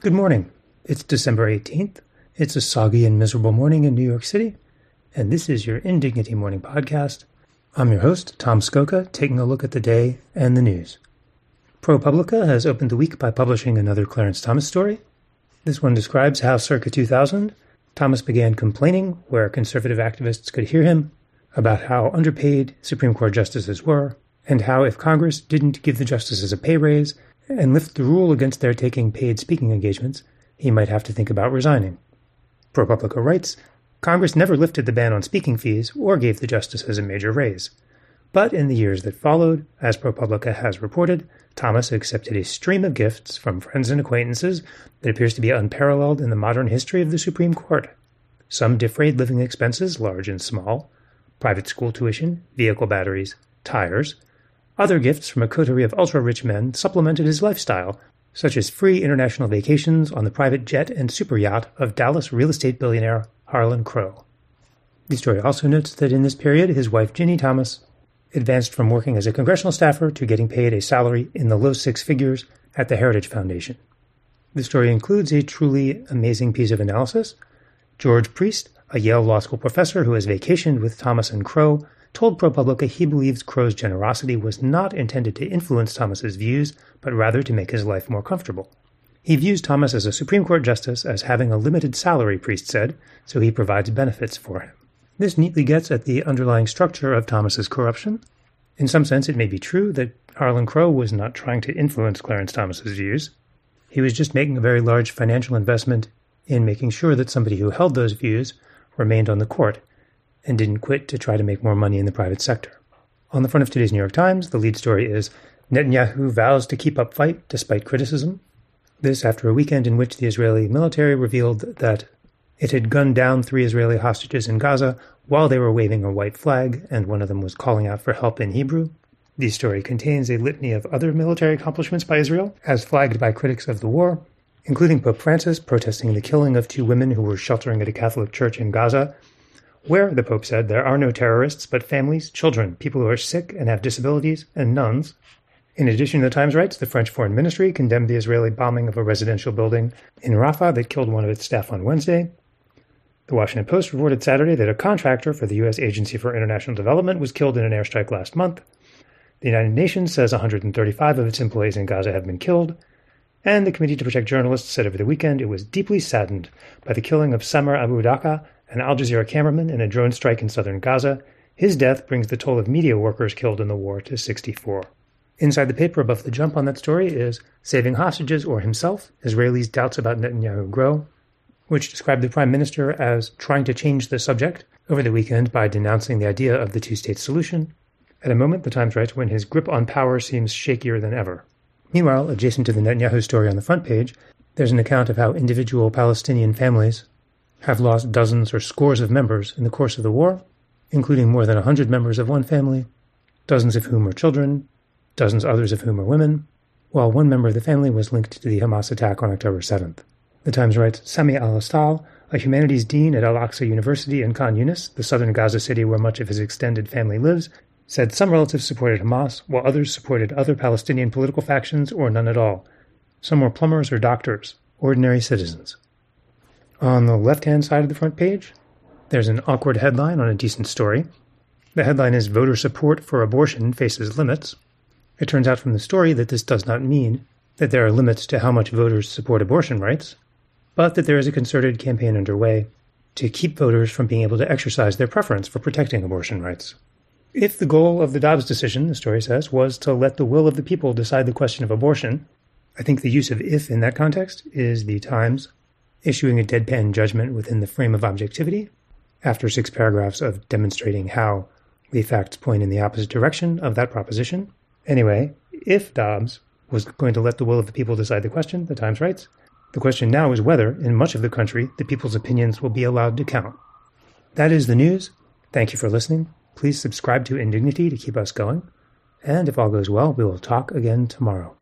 Good morning. It's December 18th. It's a soggy and miserable morning in New York City, and this is your Indignity Morning Podcast. I'm your host, Tom Scocca, taking a look at the day and the news. ProPublica has opened the week by publishing another Clarence Thomas story. This one describes how, circa 2000, Thomas began complaining where conservative activists could hear him about how underpaid Supreme Court justices were, and how if Congress didn't give the justices a pay raise, and lift the rule against their taking paid speaking engagements, he might have to think about resigning. ProPublica writes Congress never lifted the ban on speaking fees or gave the justices a major raise. But in the years that followed, as ProPublica has reported, Thomas accepted a stream of gifts from friends and acquaintances that appears to be unparalleled in the modern history of the Supreme Court. Some defrayed living expenses, large and small, private school tuition, vehicle batteries, tires, other gifts from a coterie of ultra rich men supplemented his lifestyle, such as free international vacations on the private jet and super yacht of Dallas real estate billionaire Harlan Crow. The story also notes that in this period, his wife Ginni Thomas advanced from working as a congressional staffer to getting paid a salary in the low six figures at the Heritage Foundation. The story includes a truly amazing piece of analysis. George Priest, a Yale Law School professor who has vacationed with Thomas and Crow, told ProPublica he believes Crow's generosity was not intended to influence Thomas's views, but rather to make his life more comfortable. He views Thomas as a Supreme Court justice as having a limited salary, Priest said, so he provides benefits for him. This neatly gets at the underlying structure of Thomas's corruption. In some sense, it may be true that Harlan Crow was not trying to influence Clarence Thomas's views. He was just making a very large financial investment in making sure that somebody who held those views remained on the court and didn't quit to try to make more money in the private sector. On the front of today's New York Times, the lead story is Netanyahu vows to keep up fight despite criticism. This after a weekend in which the Israeli military revealed that it had gunned down three Israeli hostages in Gaza while they were waving a white flag, and one of them was calling out for help in Hebrew. The story contains a litany of other military accomplishments by Israel, as flagged by critics of the war, including Pope Francis protesting the killing of two women who were sheltering at a Catholic church in Gaza where, the Pope said, there are no terrorists, but families, children, people who are sick and have disabilities, and nuns. In addition, the Times writes the French Foreign Ministry condemned the Israeli bombing of a residential building in Rafah that killed one of its staff on Wednesday. The Washington Post reported Saturday that a contractor for the U.S. Agency for International Development was killed in an airstrike last month. The United Nations says 135 of its employees in Gaza have been killed. And the Committee to Protect Journalists said over the weekend it was deeply saddened by the killing of Samer Abu Daqqa, an Al Jazeera cameraman in a drone strike in southern Gaza. His death brings the toll of media workers killed in the war to 64. Inside the paper above the jump on that story is Saving Hostages or Himself Israelis' Doubts About Netanyahu Grow, which described the Prime Minister as trying to change the subject over the weekend by denouncing the idea of the two state solution, at a moment, the Times writes, when his grip on power seems shakier than ever. Meanwhile, adjacent to the Netanyahu story on the front page, there's an account of how individual Palestinian families have lost dozens or scores of members in the course of the war, including more than a hundred members of one family, dozens of whom are children, dozens others of whom are women, while one member of the family was linked to the Hamas attack on October 7th. The Times writes Sami al Astal, a humanities dean at Al Aqsa University in Khan Yunis, the southern Gaza city where much of his extended family lives, said some relatives supported Hamas, while others supported other Palestinian political factions or none at all. Some were plumbers or doctors, ordinary citizens. On the left hand side of the front page, there's an awkward headline on a decent story. The headline is Voter Support for Abortion Faces Limits. It turns out from the story that this does not mean that there are limits to how much voters support abortion rights, but that there is a concerted campaign underway to keep voters from being able to exercise their preference for protecting abortion rights. If the goal of the Dobbs decision, the story says, was to let the will of the people decide the question of abortion, I think the use of if in that context is the Times issuing a deadpan judgment within the frame of objectivity, after six paragraphs of demonstrating how the facts point in the opposite direction of that proposition. Anyway, if Dobbs was going to let the will of the people decide the question, the Times writes, the question now is whether, in much of the country, the people's opinions will be allowed to count. That is the news. Thank you for listening. Please subscribe to Indignity to keep us going. And if all goes well, we will talk again tomorrow.